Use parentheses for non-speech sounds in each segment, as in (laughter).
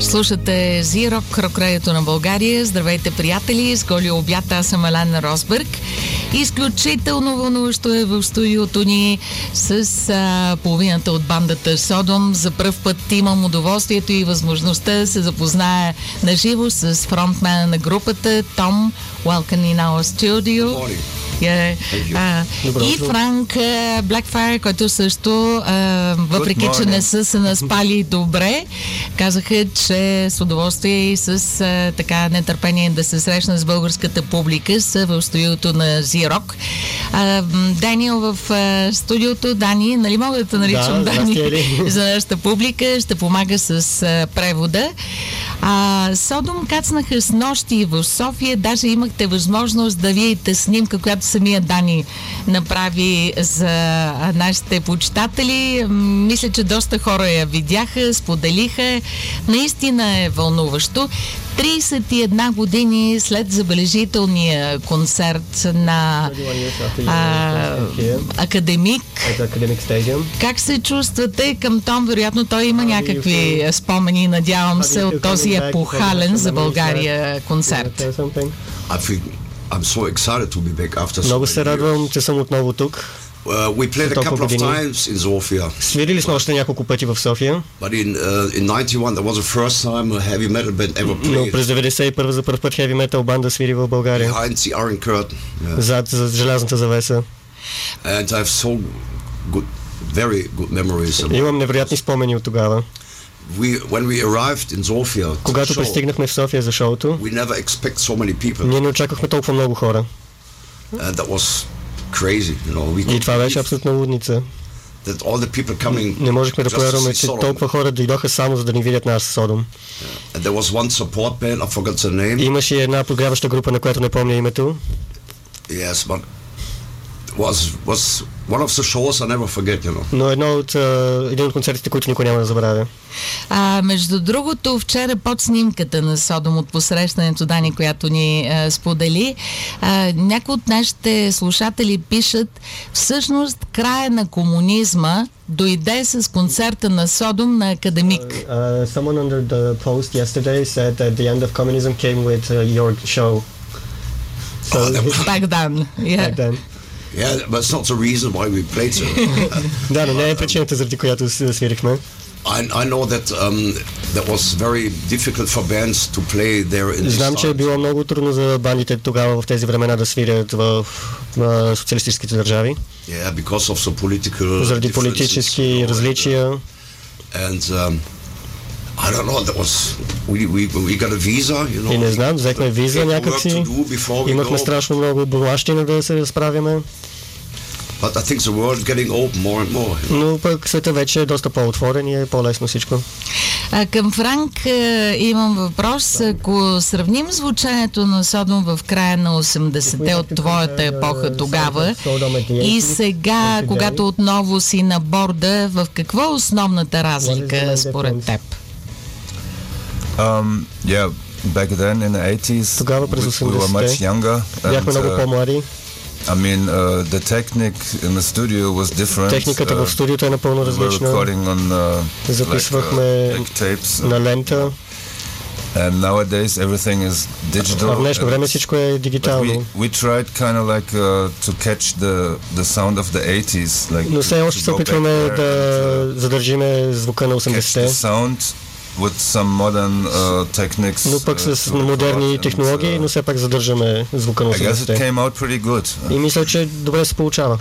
Слушате Зирок, рокрадиото на България. Здравейте, приятели! С голи обята аз съм Елена Росбърг. Изключително вълнуващо е в студиото ни с а, половината от бандата Содом. За първ път имам удоволствието и възможността да се запозная наживо с фронтмена на групата Том Welcome in our studio. Yeah. А, и Франк Блекфайр, който също, а, въпреки че не са се наспали (laughs) добре, казаха, че с удоволствие и с а, така нетърпение да се срещна с българската публика са в студиото на Зирок. Даниел в а, студиото, Дани, нали мога да те наричам Да, Дани? (laughs) За нашата публика, ще помага с а, превода. А, Содом кацнаха с нощи в София, даже имахте възможност да видите снимка, която самия Дани направи за нашите почитатели. Мисля, че доста хора я видяха, споделиха. Наистина е вълнуващо. 31 години след забележителния концерт на а, Академик. Academic Stadium. Как се чувствате към Том? Вероятно той има някакви спомени, надявам се, от този епохален за България концерт. Say something? I think I'm so excited to be back after so Много се радвам, че съм отново тук. Uh, we played a couple of times in Sofia, Свирили сме още няколко пъти в София, but in uh, in '91 that was the first time a heavy metal band ever но played през 91 за първ път хеви метал банда свири в България. behind the Iron Curtain. Yeah. Зад за желязната завеса. And I have so good, very good memories. Имам невероятни спомени от тогава. We when we arrived in Sofia, Когато show, пристигнахме в София за шоуто, we never expect so many people, ние не очаквахме толкова много хора. and that was crazy. You know, we И това беше абсолютна лудница. that all the people coming Не можехме да повярваме, че толкова хора дойдоха само за да ни видят наш Содом. And there was one support band. I forgot the name. Имаше една подгряваща група, на която не помня името. Yes, but was was one of the shows I never forget. You know. Но едно от, един от концертите, които никой няма да забравя. А, между другото, вчера под снимката на Содом от посрещането Дани, която ни а, сподели, а, някои от нашите слушатели пишат, всъщност края на комунизма дойде с концерта на Содом на Академик. Uh, someone under the post yesterday said that the end of communism came with uh, your show. So, Oh, that- Богдан. Yeah. back then. Yeah, but it's not the reason why we played so. Да, но не е причината, заради която с- свирихме. I, I know that um, that was very difficult for bands to play there in this Знам, че е time. било много трудно за бандите тогава в тези времена да свирят в, в социалистическите държави, Yeah, because of the political заради differences, политически you know, различия. And um, I don't know. That was we, we we got a visa, you know. И не знам, взехме виза някакси. Имахме go. страшно много бумащина да се разправяме, But I think the world is getting open more and more. you know. но пък света вече е доста по-отворен и е по-лесно всичко. А, към Франк а, имам въпрос. Ако сравним звучането на Содом в края на 80-те от твоята епоха тогава и сега, когато отново си на борда, в какво е основната разлика според теб? Um, yeah, back then in the 80s, Тогава през we, we were much 80-те younger. And, Бяхме много uh, по-млади. I mean, uh, the technique in the studio was different. Техниката Uh, в студиото е напълно we were различна. recording on uh, like, Записвахме uh, like tapes, на лента, and nowadays everything is digital. а в днешно and- време всичко е but we, дигитално. we tried kind of like uh, to catch the the sound of the 80s, like Но to- все още to се go back опитваме there да and, uh, задържиме звука на catch the 80-те, sound with some modern uh, techniques. но пък uh, с модерни технологии, uh, но все пак задържаме звука на I guess it 80-те. came out pretty good. И мисля, че добре се получава.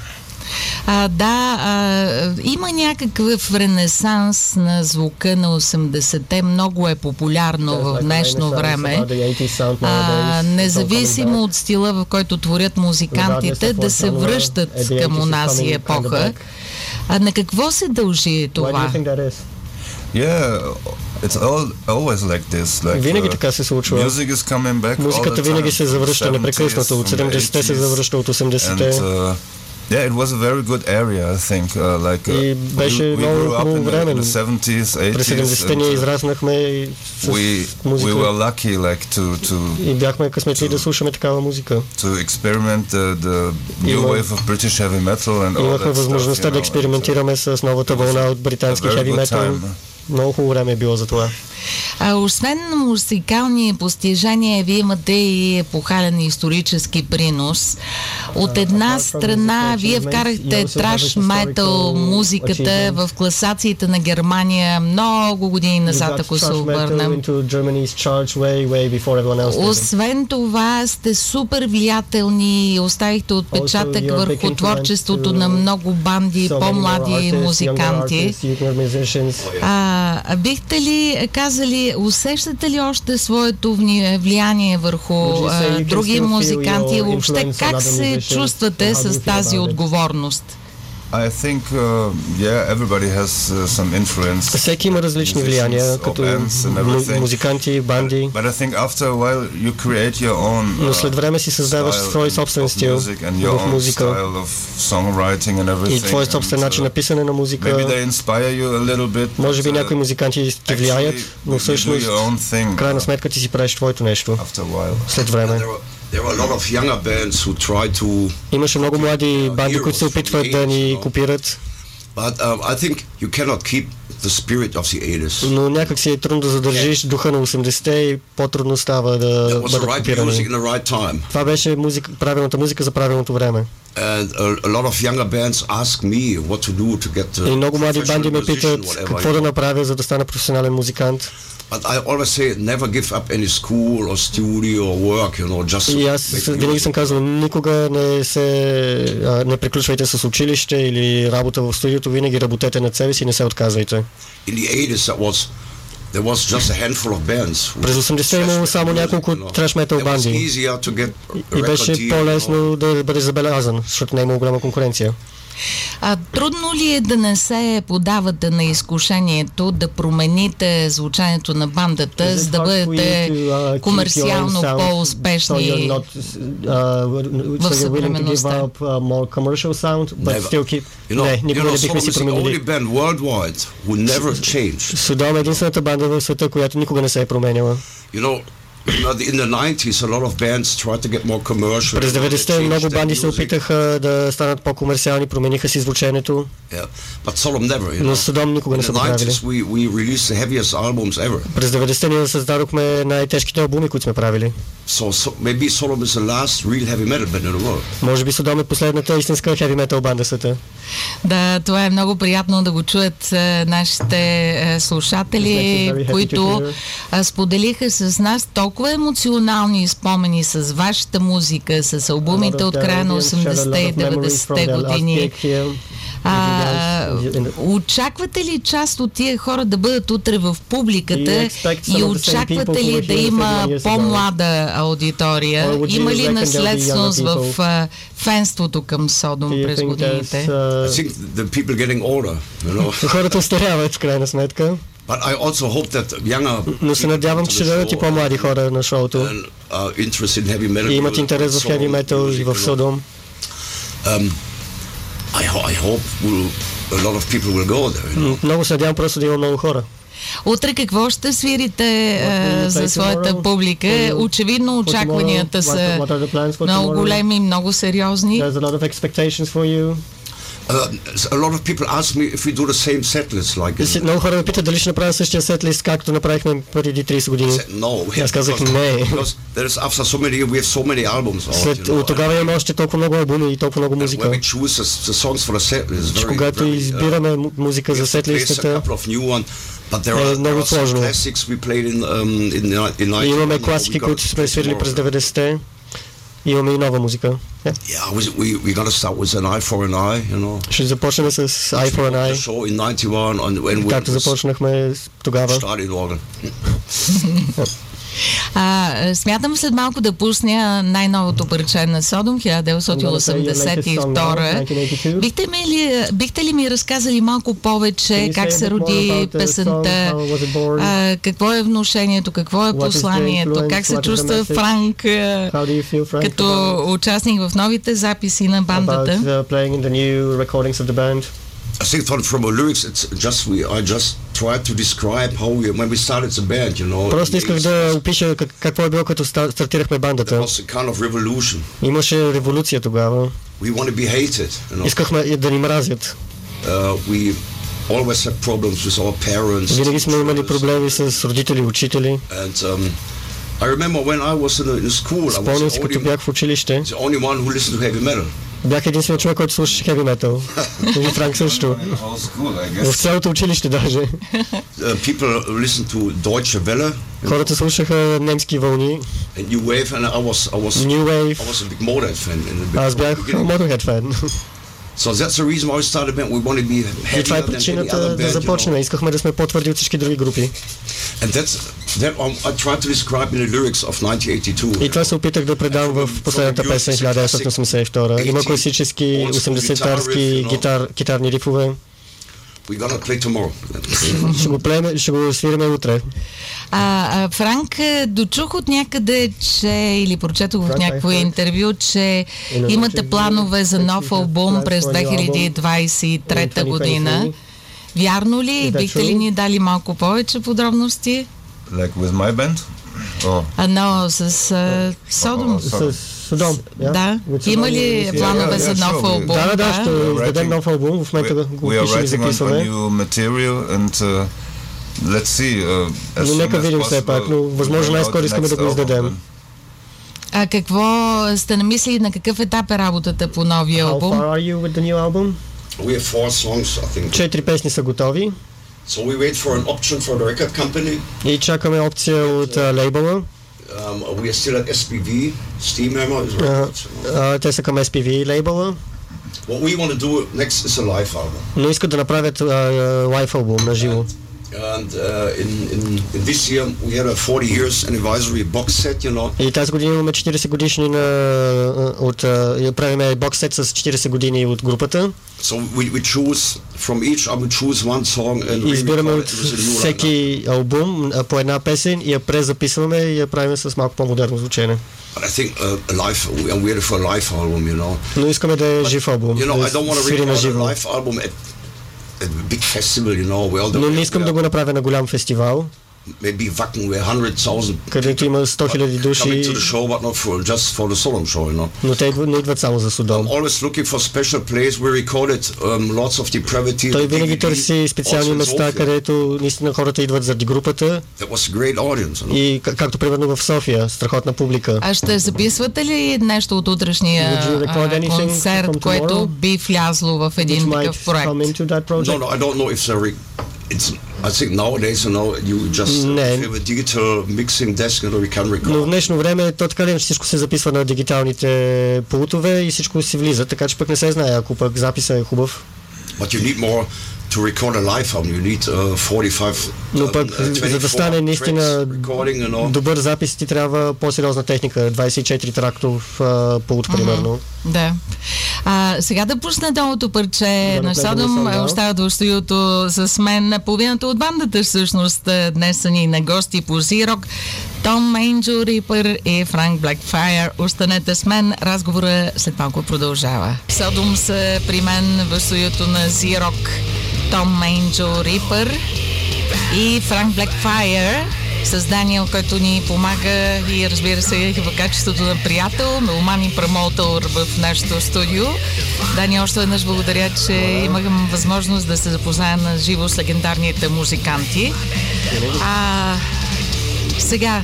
А, да, а, има някакъв ренесанс на звука на 80-те. Много е популярно в днешно време. А, независимо от стила, в който творят музикантите, да се връщат към онази епоха. А на какво се дължи това? Yeah, it's all always like this. Like Винаги uh, така се случва. music is coming back all Музиката the винаги time, се завръща from the непрекъснато. От 70s, from the 70-те се 80s. завръща от And 80-те. uh, yeah, it was a very good area, I think. Uh, like uh, И беше we, we много grew up хубаво in the, време. in the 70s, През 80s. 70-те and, ние uh, израснахме и с we we музика. were lucky, like to to И бяхме късметли да слушаме такава музика. to experiment the, the new Има- wave of British heavy metal and all Имахме that възможността stuff, you да know, експериментираме с новата it was вълна a- от британски a very хеви good метал. time. Много хубаво време е било за това. А, освен музикални постижения, вие имате и епохален исторически принос. От една страна, вие вкарахте траш метал музиката в класациите на Германия много години назад, ако се обърнем. Освен това, сте супер влиятелни и оставихте отпечатък върху творчеството на много банди, по-млади музиканти. А, а бихте ли казали, усещате ли още своето влияние върху say а, други музиканти? Въобще как се чувствате с тази отговорност? I think, uh, yeah, everybody has uh, some influence. Всеки има различни влияния, като музиканти, банди. But I think after a while you create your own. Но uh, след време си създаваш свой собствен стил в музика of songwriting and everything. и твой собствен начин на uh, писане на Maybe музика. they inspire you a little bit. Може би but, uh, някои музиканти те влияят, но всъщност в крайна uh, сметка ти си правиш твоето нещо after a while. след време. Имаше много млади банди, които се опитват да ни копират, um, I think you cannot keep the spirit of the 80s. но някак си е трудно да задържиш духа на 80-те и по-трудно става да бъдат копирани. Това беше правилната музика за правилното време. And a, a lot of younger bands ask me what to do to get the И много млади банди ме питат какво да направя, за да стана професионален музикант. But I always say never give up any school or studio or work, you know, just И аз винаги съм казвал, никога не се а, не приключвайте с училище или работа в студиото, винаги работете над себе си и не се отказвайте. In the 80s that was there was just a handful of bands. who- През 80-те имало само няколко траш метал банди. И беше по-лесно да бъде забелязан, защото не е имало голяма конкуренция. А, трудно ли е да не се подавате на изкушението да промените звучането на бандата, за да бъдете to, uh, комерциално So по-успешни? you're not, uh, so you're willing to give съвременността. up a more commercial sound, but Never. still keep... You know, не, никога не бихме си променили. band worldwide who never changed. Содом е единствената банда в света, която никога не се е променяла. You know, you know, in the 90s, a lot of bands tried to get more commercial. През you know, they 90-те changed много банди се опитаха да станат по-комерциални, промениха си звученето, Yeah, but Sodom never, you но. Содом никога In не the са правили. 90s, we, we released the heaviest albums ever. През 90-те ние създадохме най-тежките албуми, които сме правили. So, so maybe Sodom is the last real heavy metal band in the world. Може би Содом е последната истинска хеви метал банда света. Да, това е много приятно да го чуят е, нашите е, слушатели, които а, споделиха с нас толкова емоционални спомени с вашата музика, с албумите от края на 80-те и 90-те години. А, очаквате ли част от тия хора да бъдат утре в публиката и очаквате ли да има 31 years ago? по-млада аудитория? Има ли наследственост в а, фенството към Содом през годините? (laughs) Хората остаряват в крайна сметка, but I also hope that younger но се people надявам, че the дадат и по-млади хора на шоуто in heavy metal. и имат интерес в хеви метал и в. Содом. Um, I, ho- I hope will, a lot of people will go there. You know? М, Много се надявам просто да има много хора. Утре какво ще свирите а, за своята tomorrow? публика? Очевидно очакванията tomorrow? са много tomorrow? големи, много сериозни. Uh, a lot of people ask me if we do the same setlist like in... Uh, много хора ме питат дали ще направя същия setlist, както направихме преди 30 години. Said, no. Аз казах не. So many, so out, След, you know, от тогава имаме още толкова много албуми и толкова много музика. The, the list, very, когато very, uh, избираме uh, музика за сетлистата, е много сложно. Имаме класики, които сме свирили през 90-те. и имаме и нова музика. Yeah. Yeah, was, we, we got to start with an eye for an eye, you know. Ще започнем с Eye for an Eye. Show in 91 and when we Както започнахме тогава. Started organ. (laughs) yeah. А, смятам след малко да пусня най-новото парче на Содом, 1982. Бихте, ми ли, бихте ли ми разказали малко повече как a се роди песента, а, какво е внушението, какво е посланието, как се чувства? Франк Frank, като участник в новите записи на бандата? uh? I think from, from the lyrics, it's just we. I just tried to describe how we when we started the band, you know. Просто in исках the да 80s, опиша как, какво е било като ста- стартирахме There бандата. was a kind of revolution. Имаше революция тогава. We want to be hated, you know. Искахме и да ни мразят. Uh, we always had problems with our parents. Винаги сме имали teachers. проблеми с родители и учители. And um, I remember when I was in, in school, I was Спомням си, the като only, бях в училище, the only one who listened to heavy metal. Бях единственият човек, който слушаше хеви метал. И Франк също. In the whole school, I В guess. цялото училище даже. Uh, people listened to Deutsche Welle Хората слушаха немски вълни, and New Wave, and I was I was New I Wave. was a big Motorhead fan in the Аз бях beginning. Motorhead фен. So that's the reason why we started band. We want to be И това heavier е причината other да band, you започнем. know. Искахме да сме по-твърди от всички други групи. And that's that um, I tried to describe in the lyrics of 1982. И това се опитах да предам в последната песен 1982. Има класически 80-тарски гитар, гитарни рифове. We're gonna play tomorrow. Ще го, племе, ще го свириме утре. А, а, Франк, е, дочух от някъде, че, или прочетох в Франк, някакво интервю, че имате планове за нов албум plans през for a new album 2023 in година. 2023. Вярно ли? Бихте ли ни дали малко повече подробности? Like with my band? Oh, А, но с Содом. С Содом. Да. Има ли планове за нов албум? Да, да, да, ще издадем нов албум. В момента го пишем и записваме. uh, let's see. Uh, as Но нека видим все пак, но възможно най-скоро искаме да го album издадем. А какво сте намислили, на какъв етап е работата по новия How албум? far are you with the new album? We have four songs, I think. Четири песни са готови So we wait for an option for the record company. и чакаме опция от а, лейбъла. Um, we are still at SPV. Steamhammer is А, records. you know. а, те са към SPV лейбъла, What we want to do next is a live album. но искат да направят а, а, лайф албум на живо. And uh, in, in, in this year, we had a 40 years anniversary box set, you know. И тази година имаме 40 годишни на, а, от... а, правиме бокс сет с 40 години от групата. So we, we choose from each album, we choose one song and И избираме re-record от it with a new lineup. всеки албум а, по една песен и я презаписваме и я правим с малко по-модерно звучене. But I think uh, a live, we are ready for a live album, you know. Но искаме да е жив албум, You know, I don't да want to свири на record a живо. live album at, at a big festival, you know, where all the Но не искам да го направя на голям фестивал, maybe Wacken where 100,000 където има 100 000 coming души, to the show, but not for just for the Solom show, you know. но те не идват само за I'm Судом. always looking for special place. We recorded um, lots of depravity. Той винаги търси специални места, където наистина хората идват заради групата That was a great audience. You know? и както примерно в София, страхотна публика. А ще записвате ли нещо от утрешния концерт, което би влязло в Which един might такъв проект? come into that project. No, no, I don't know if there. It's. I think nowadays, you know, you just Не. have a digital mixing desk, know, we can Но в record. днешно време то така ли иначе всичко се записва на дигиталните пултове и всичко си влиза, така че пък не се знае, ако пък записа е хубав. But you need more to record a live album. You need uh, 45. Но пък, uh, за да 24 стане наистина. Добър запис ти трябва по-сериозна техника, 24 трактов а, пулт, примерно. Да. А, сега да пусна новото парче Да на Содом. Out. Остават в студиото с мен. Половината от бандата всъщност днес са ни на гости по Зирок. Том Мейнджо Рипър и Франк Блекфайр. Останете с мен. Разговора след малко продължава. Содом са при мен в студиото на Зирок. Том Мейнджо Рипър и Франк Блекфайр с Даниел, който ни помага и разбира се в качеството на приятел, меломан и промоутър в нашото студио. Дани, още веднъж благодаря, че имам възможност да се запозная на живо с легендарните музиканти. А, сега,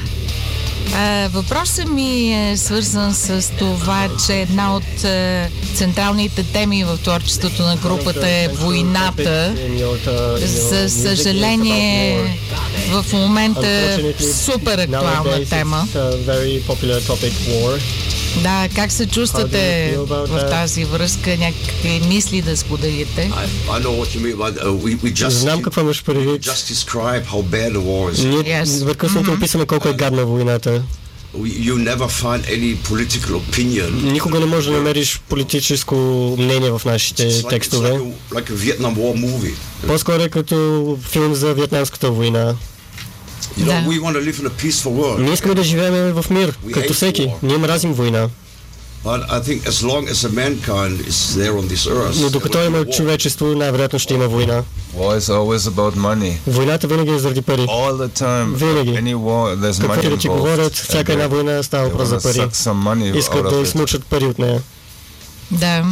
въпросът ми е свързан с това, че една от централните теми в творчеството на групата е войната. За съжаление, в момента супер актуална тема. Да, как се чувствате в тази връзка? Някакви мисли да споделите? Uh, Знам какво имаш предвид. Ние непрекъснато описваме колко е гадна войната. You never find any political opinion. Никога не можеш да намериш политическо мнение в нашите текстове. like, a, like a Vietnam War movie. По-скоро е като филм за Вьетнамската война. You know, Да. we want to live in a peaceful world. Ние искаме да живеем в мир, We като hate всеки. war. Ние мразим война. But I think as long as a mankind is there on this earth, Но there докато will be има war. човечество, най-вероятно ще има война. War is always about money. Войната винаги е заради пари. All the time. Винаги. Any war, there's Каквото и money да ти involved. говорят, всяка And една they- война става they въпрос за wanna пари. suck some money Искат out да of it. измучат пари от нея. Да.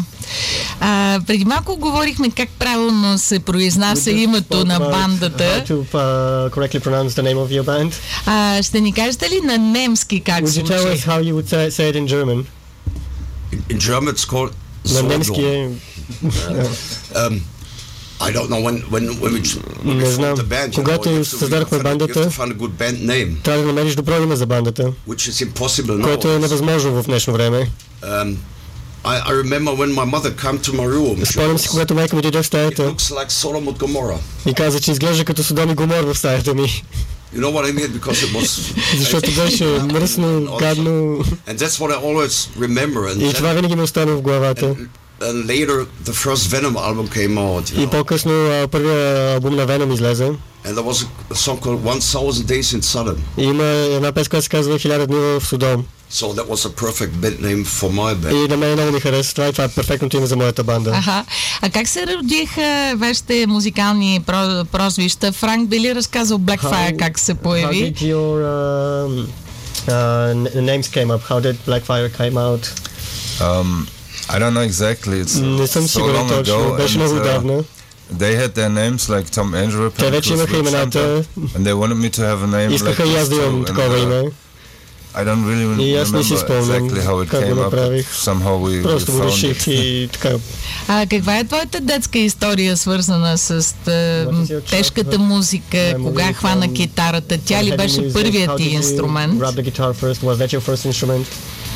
А, преди малко говорихме как правилно се произнася името на бандата. To uh, correctly pronounce the name of your band? А, ще ни кажете ли на немски как Would you tell us звучи? how you would say, say it in German? In, in German, it's called На немски е... Um, I don't know when when when we, when we знам. the band. Know, Когато you you have бандата, трябва да намериш добро име за бандата, which is impossible което е невъзможно в днешно време. Um, I, I remember when my mother came to my room. she Спомням си, was- когато майка ми дойде в It стаята looks like Sodom and Gomorrah. и каза, че изглежда като Содом и Гомор в стаята ми, You know what I mean? Because it was. защото беше мръсно, гадно And that's what I always remember. And, и then- това винаги ми остана в главата. And, and later, the first Venom album came out. You И know? по-късно а, първият албум на Venom излезе And there was a song called 1000 Days in Sodom. и има една песен, която се казва Хиляда дни в Содом. So that was a perfect band name for my band. И на мен много ми хареса това и това е перфектното име за моята банда. Аха. А как се родиха вашите музикални про- прозвища? Франк би ли разказал Blackfire как се How появи? did your um, uh, n- names came up? How did Blackfire came out? Um, I don't know exactly. It's Не съм so сигурен long точно, ago. беше and, много uh, отдавна. they had their names like Tom Andrew. Те вече имаха имената, And they wanted me to have a name like искаха и аз this да too. имам And, такова uh, име. I don't really И аз не си remember спомням exactly how it как го came up. but направих. Somehow we, we Просто го found реших it. и така. А каква е твоята детска история, свързана с а, What is your тежката childhood музика? memory Кога хвана from- китарата? Тя ли Heavy беше music, първият how ти did you инструмент?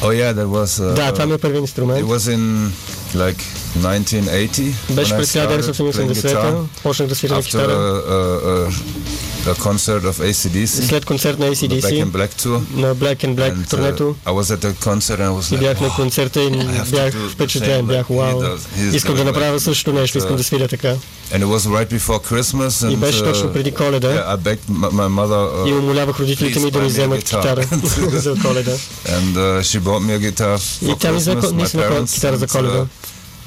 Grab the guitar first. Was that your first instrument? Oh yeah, that was. Uh, Да, това ми е първият It инструмент. was in like 1980 Беше when I през started playing 1980 guitar почнах да свиря на after китара. a, a, a, a concert of ACDC, След концерт на the Back ACDC, in Black tour. на Black and Black And, uh, турнето. I was at the concert and I was И like, бях на "Wow, концерта и have to бях do the впечатлен, same бях like he вау. does. He's Искам да doing направя like същото нещо, искам the- да свиря така. And it was right before Christmas. И And, беше точно преди uh, коледа. yeah, I begged my, my mother, И uh, умолявах родителите ми да ми Please buy me a вземат guitar. китара за коледа. and uh, she bought me a guitar И for тя ми взе Christmas. My наистина parents. китара за and, коледа.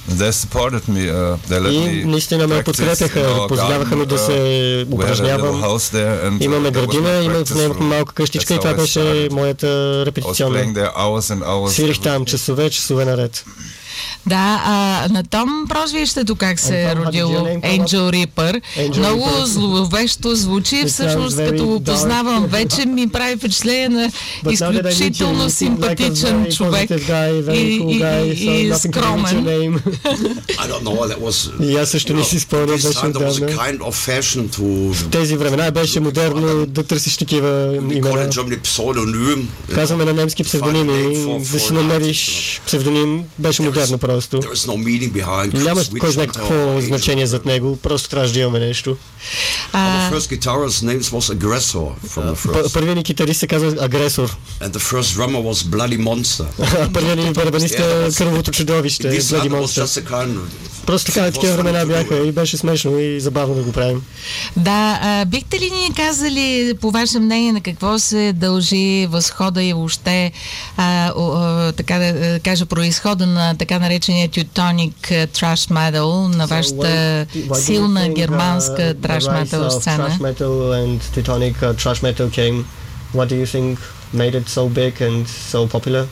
Uh, they supported me. Uh, they let И наистина ме подкрепяха, позволяваха ми да uh, се упражнявам. and, uh, Имаме градина, има в нея малка къщичка и това беше моята репетиционна. Свирих там часове, часове наред. Да, а на Том прозвището как се е родило? Angel Reaper. Angel Много Reaper. зловещо звучи, всъщност като го познавам (laughs) вече ми прави впечатление на изключително симпатичен човек и, скромен. (laughs) И аз също не си спомням, беше отдавна. В тези времена беше модерно да търсиш такива имена. Казваме на немски псевдоними, да си намериш псевдоним беше модерно просто. There is no meaning behind. Няма кой знае какво значение зад него, просто трябваше да имаме нещо. А, The first guitarist's name was Aggressor from the П- first. Първият ни китарист се казва Агресор, And the first drummer was Bloody Monster. а (laughs) първият ни барабанист е Кървото чудовище, Блади Монстър. Просто така, такива времена бяха и беше смешно и забавно да го правим. Да, а, бихте ли ни казали по ваше мнение на какво се дължи възхода и въобще а, а, така да кажа происхода на така наречения Teutonic Trash Metal на вашата you силна think, германска uh, метал of сцена? Trash metal and Teutonic uh, trash metal came. What do you think made it so big and so popular?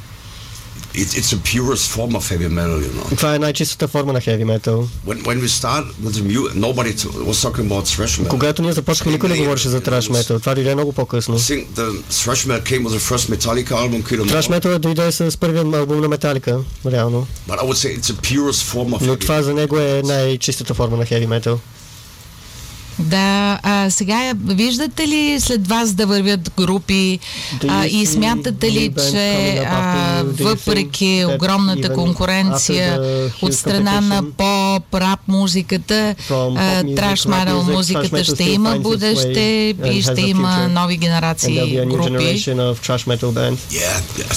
It, it's the purest form of heavy metal, you know. Това е най-чистата форма на heavy metal. When, when we started with the music, nobody t- was talking about thrash metal. Когато ние започнахме, никой не говореше за trash metal. Това дойде много по-късно. I think the thrash metal came with the first Metallica album, Kill 'Em Trash All. metal дойде с първият албум на Металика, реално. But I would say it's the purest form of Но heavy това за него е най-чистата форма на heavy metal. Да, а сега виждате ли след вас да вървят групи а, и смятате ли, че а, въпреки огромната конкуренция от страна на competition поп, рап музиката, траш метал музиката ще има бъдеще и ще има нови генерации групи.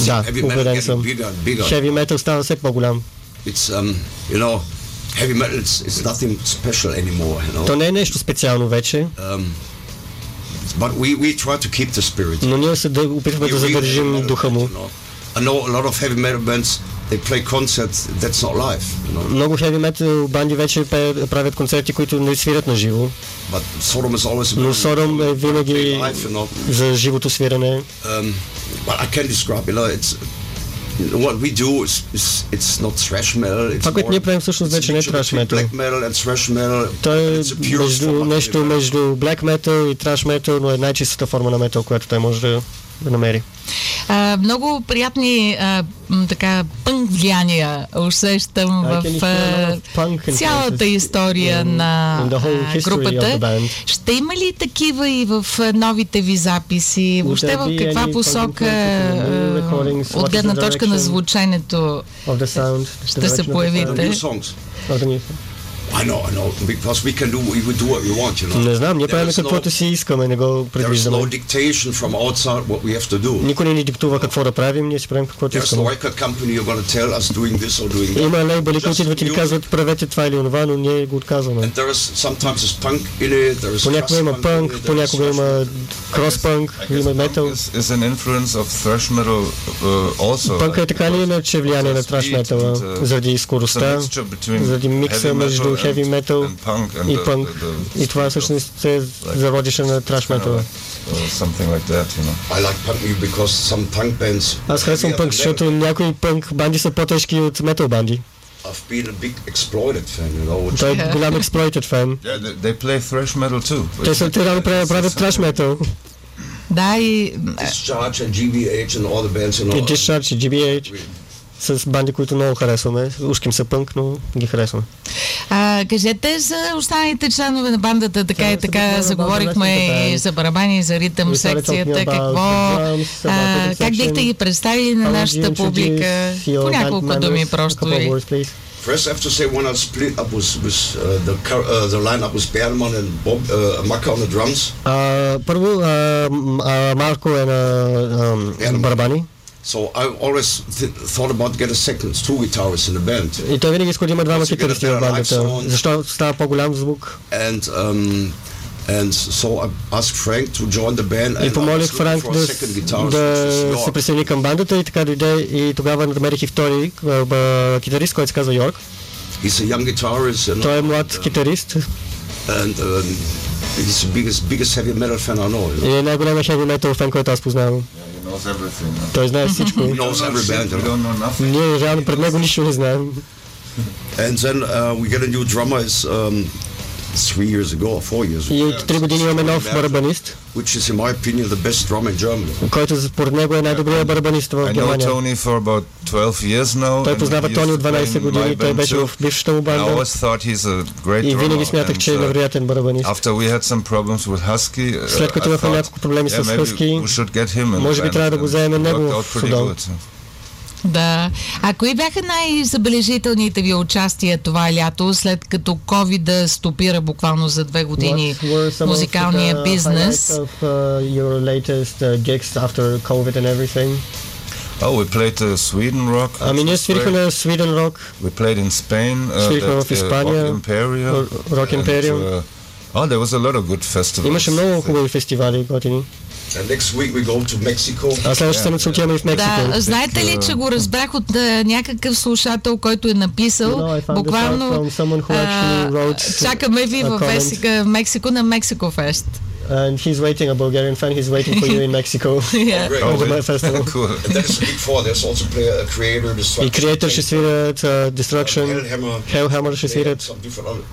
Да, убеден съм. Heavy metal става все по-голям. It's um, you know, heavy metal. It's, it's nothing special anymore. You know. То не е нещо специално вече, Um, but we, we try to keep the spirit. но ние се да, опитваме We да real heavy задържим metal духа му. band, you know. I know a lot of heavy metal bands. They play concerts. That's not live. You know. Много heavy metal банди вече пе- правят концерти, които не свирят на живо, But Sodom is always. но Содом е винаги Play live, you know. за живото свирене. Um, but I can describe. You know, it's what we do is, is it's not thrash metal. It's Това, което more- ние правим всъщност it's a вече не е mixture trash between metal. Black metal and thrash metal. То е It's the purest между, form of нещо metal. между black metal и trash metal, но е най-чистата форма на метал, която той може да, намери. А, много приятни а, така пънк влияния усещам в а, punk цялата история in- на in групата. Ще има ли такива и в новите ви записи? Въобще в каква посока от гледна точка на звученето. Ще се появите. I know, I know, because we can do, we would do what we want, you know. Не знам, ние правим is каквото no, си искаме, не го there is предвиждаме. no dictation from outside what we have to do. Никой не ни диктува какво да правим, ние си правим каквото There's no искаме. record company you're going to tell us doing this or doing that. Има лейбъли, които идват и ни казват правете това или онова, но ние го отказваме. And there is sometimes there's punk in it, there is Понякога има is понякога thrash има metal. guess има метал. is, is an influence of thrash metal uh, also. Пънка е така because иначе влияние на and, uh, заради скоростта, заради микса между metal heavy and- metal and punk and и the- пънк. the- the И това speed of- всъщност се зародише на траш kind of метала. like, uh, something like that, you know. I like punk music because some punk bands. Аз харесвам heavier пънк, than защото някои пънк банди са по-тежки от метал банди. them. I've been a big exploited fan, you know. Which Той е голям експлойтед фен. Yeah, they, they play thrash metal too. Те са те реално правят, правят траш метал. Да, и Discharge and GBH and all the bands, you И know. Discharge, и GBH, С банди, които много харесваме. Ушким са пънк, но ги харесваме. а, кажете за останалите членове на бандата, така Tell и така заговорихме и за барабани, и за ритъм секцията, какво, а, как бихте ги представили на нашата публика? По няколко думи просто и... First, I have to say when I split up with, with uh, the uh, the lineup was Berman and Bob uh, Maka on the drums. А, първо, м- а, Марко е на а, барабани. So I always th- thought about get a second, two guitarists in the band. И той винаги иска да има двама Once you get a китаристи в better live бандата. sound. Защо става по-голям звук? And um, and so I asked Frank to join the band. И and I помолих was looking Франк for a да, second guitarist, да which was се York. присъедини към бандата и така дойде и тогава намерих и втори а, ба- китарист, който се казва Йорк. He's a young guitarist. And, Той е млад китарист and um, he's the biggest biggest heavy metal fan I know. You know? и е най-големият heavy metal фен, който аз познавам. Yeah, he knows everything. huh? Той знае всичко. He knows every band. We You know? don't know nothing. Ние реално пред него нищо не знаем. And then uh, we get a new drummer. It's um, three years ago or four years И ago, от три години имаме нов барабанист, which is in my opinion the best drummer in Germany. който според него е най-добрият барабанист в I know Германия. Tony for about 12 years now. Той and познава he Тони used от to play 12 in години, my той band беше too. в бившата му I банда always thought he's a great и винаги drummer. смятах, че е and, uh, невероятен барабанист. After we had some problems with Husky, uh, След като I имахме thought, няколко проблеми yeah, с maybe Husky, we should get him in може би the трябва да band, го and вземем it него worked out в pretty Судон. good. Да. А кои бяха най-забележителните ви участия това лято, след като COVID стопира буквално за две години What were some of музикалния бизнес? highlights of uh, your latest uh, gigs after COVID and everything? Oh, we played uh, Sweden Rock. Ами ние свирихме на Sweden Rock, We played in Spain. Uh, Свирихме в Испания, Uh, Rock Imperial. Rock And, Imperial. uh, oh, there was a lot of good festivals. Имаше много хубави фестивали, готини. And next week we go to Mexico. А следващата седмица отиваме и в Мексико. Да, знаете ли, че го разбрах от а, някакъв слушател, който е написал, No, I found this out буквално from someone who actually wrote а, чакаме ви a в comment. Весика- в Мексико на Мексико Фест. And he's waiting, a Bulgarian fan, he's waiting for you in Mexico. (laughs) Yeah. Great. on the really? festival. (laughs) cool. And that is the big four. There's also play a creator, И destruction. Creator ще свирят, uh, Destruction, Hellhammer. Hellhammer ще They had свирят. some different other.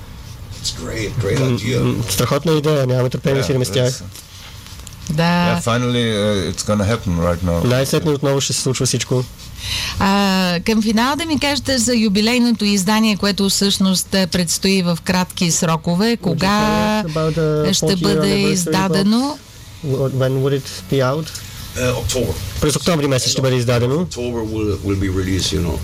It's great, great idea. М, Страхотна идея, нямаме търпение да свирим с тях. Да. yeah, finally, uh, it's gonna happen right now. Най-сетне отново ще се случва всичко. А, към финал да ми кажете за юбилейното издание, което всъщност е, предстои в кратки срокове. Кога ще 40 year бъде издадено? Wh- When would it be out? Uh, October. През октомври месец ще бъде издадено. October will will be released, you know.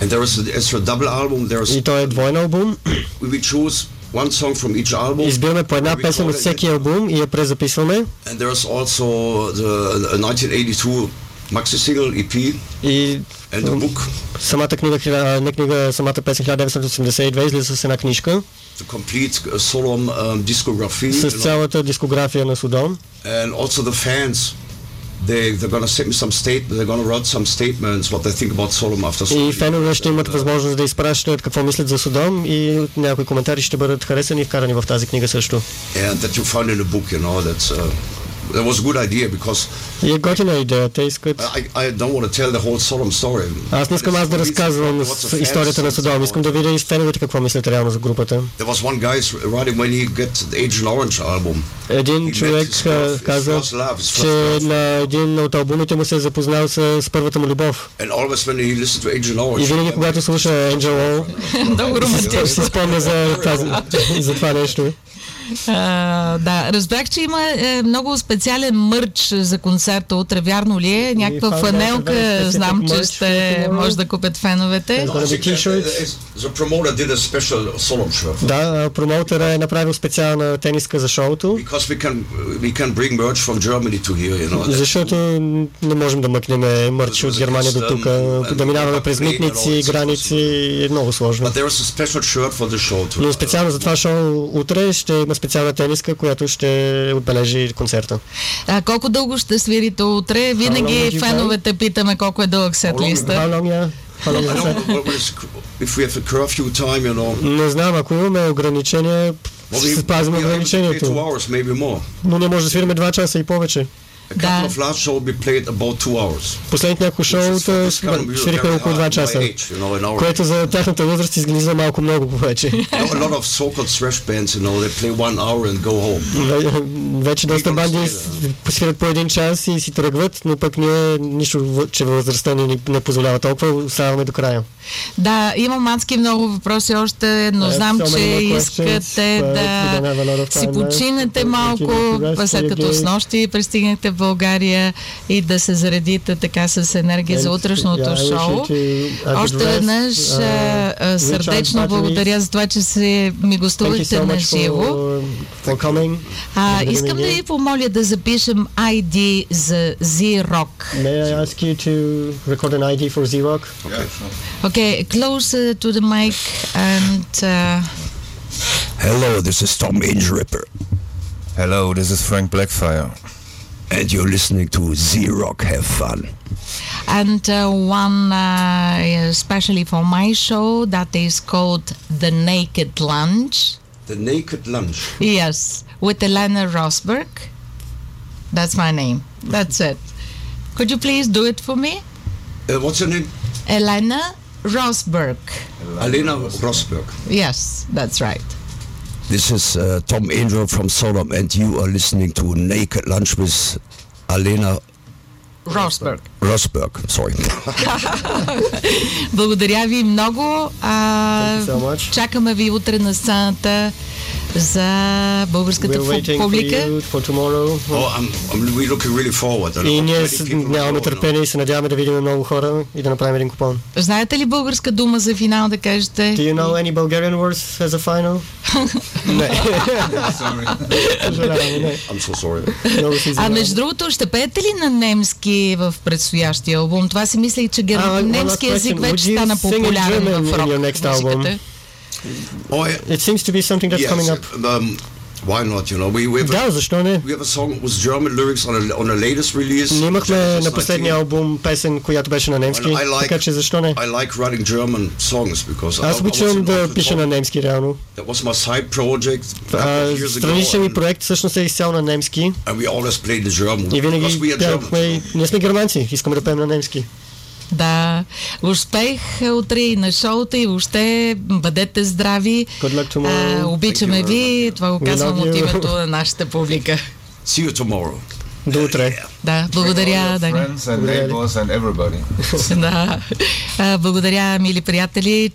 And there is a, it's a double album. There's И той е двойен албум. we choose one song from each album. Избираме по една песен от всеки албум и я презаписваме. And there's also the, the 1982 maxi single EP И and the book, самата книга, не книга, самата песен 1982 излиза с една книжка the complete uh, Solom um, discography. с цялата дискография на Судом. And also the fans. They, they're gonna send me some state. They're gonna write some statements what they think about Solom after И Solom. фенове ще имат възможност да изпращат какво мислят за Судом и някои коментари ще бъдат харесани и вкарани в тази книга също. And that you found in the book, you know, that's uh, that was a good idea because И е готина идея, те искат... I, I don't want to tell the whole Sodom story. Аз не искам аз да разказвам историята на Содом, искам да видя и феновете какво мислят реално за групата. There was one guy writing when he get the Agent Orange album. Един човек каза, че на един от албумите му се е запознал с, първата му любов. And always when he listened to Agent И Orange, винаги, когато слуша Angel O, Много романтично. си спомня за това нещо. А, да, разбрах, че има е, много специален мърч за концерта утре. Вярно ли е? Някаква a very фанелка, знам, че ще може да купят феновете. Uh, a special Solemn shirt. Да, а, промоутъра е направил специална тениска за шоуто, защото не можем да мъкнем мърч от Германия до тук. Да минаваме през митници, граници, е много сложно. Но специално за това шоу утре ще има специална тениска, която ще отбележи концерта. А, колко дълго ще свирите утре? Винаги феновете питаме колко е дълъг сет How long- листа. How long, yeah? How long I is don't that? know what is, if we have a curfew time, you know. Не знам, ако имаме ограничение, Well, ще two ограничението. Но не може да свириме 2 часа и повече. A couple Да. of last show we played about two hours. Последните няколко шоута свирихме около hard 2 at часа. age, you know, Което за тяхната възраст изглежда малко много повече. (laughs) You know, a lot of so-called thrash bands, you know, they play one hour and go home. Ве- Вече доста банди свирят по един час и си тръгват, но пък ние нищо, че възрастта ни не позволява толкова, оставаме до края. Да, имам адски много въпроси още, но Uh, знам, че искате lot да си починете you малко, след като с нощи пристигнахте в България и да се заредите така с енергия за утрешното шоу. Още веднъж uh, сърдечно благодаря за това, че се ми so на живо. искам да ви. помоля да запишем ID за Z-Rock. May I ask you to record an ID for Z-Rock? Okay, closer to the mic and uh, Hello, this is Tom Inge Ripper, Hello, this is Frank Blackfire. And you're listening to Z Rock. Have fun. and uh, one uh, especially for my show that is called The Naked Lunch. The Naked Lunch. Yes, with Elena Rosberg. That's my name. That's it. Could you please do it for me? Uh, what's your name? Elena Rosberg. Elena Rosberg. Yes, that's right. This is uh, Tom Angel from Sodom, and you are listening to Naked Lunch with Alena Rosberg. Rosberg. Sorry. (laughs) Благодаря ви много. А, Thank you so much. чакаме ви утре на сцената за българската We're for публика. you for tomorrow. Oh, I'm, I'm really looking really forward. И ние 20 с- people will нямаме търпение и се надяваме да видим много хора и да направим един купон. Знаете ли българска дума за финал да кажете? Do you know any Bulgarian words as a final? (laughs) не. I'm so sorry. А между другото, ще пеете ли на немски в предстоящия албум? Това си мислех, че гер... Немски език вече стана популярен в рок Oh, yeah. It seems to be something that's yes. coming up. Um, why not? You know, we, we have a, Да, защо не? we have a song with German lyrics on a, on a latest release. Ние имахме which is на последния 19. албум песен, която беше на немски, I like- така че защо не? I like writing German songs because I, Аз I was обичам involved да with пиша Tom. на немски реално. That was my side project a couple А, of years ago, Страничен ми and, проект всъщност е изцяло на немски and we always played the German и because винаги we are пявахме Germans. и... Ние сме германци, искаме да пеем на немски. Да, успех утре и на шоуто и въобще бъдете здрави. Good luck tomorrow. А, обичаме ви, това го казвам от името на нашата публика. (laughs) See you tomorrow. До утре. Да, благодаря, Дани. (laughs) Да. Благодаря, мили приятели.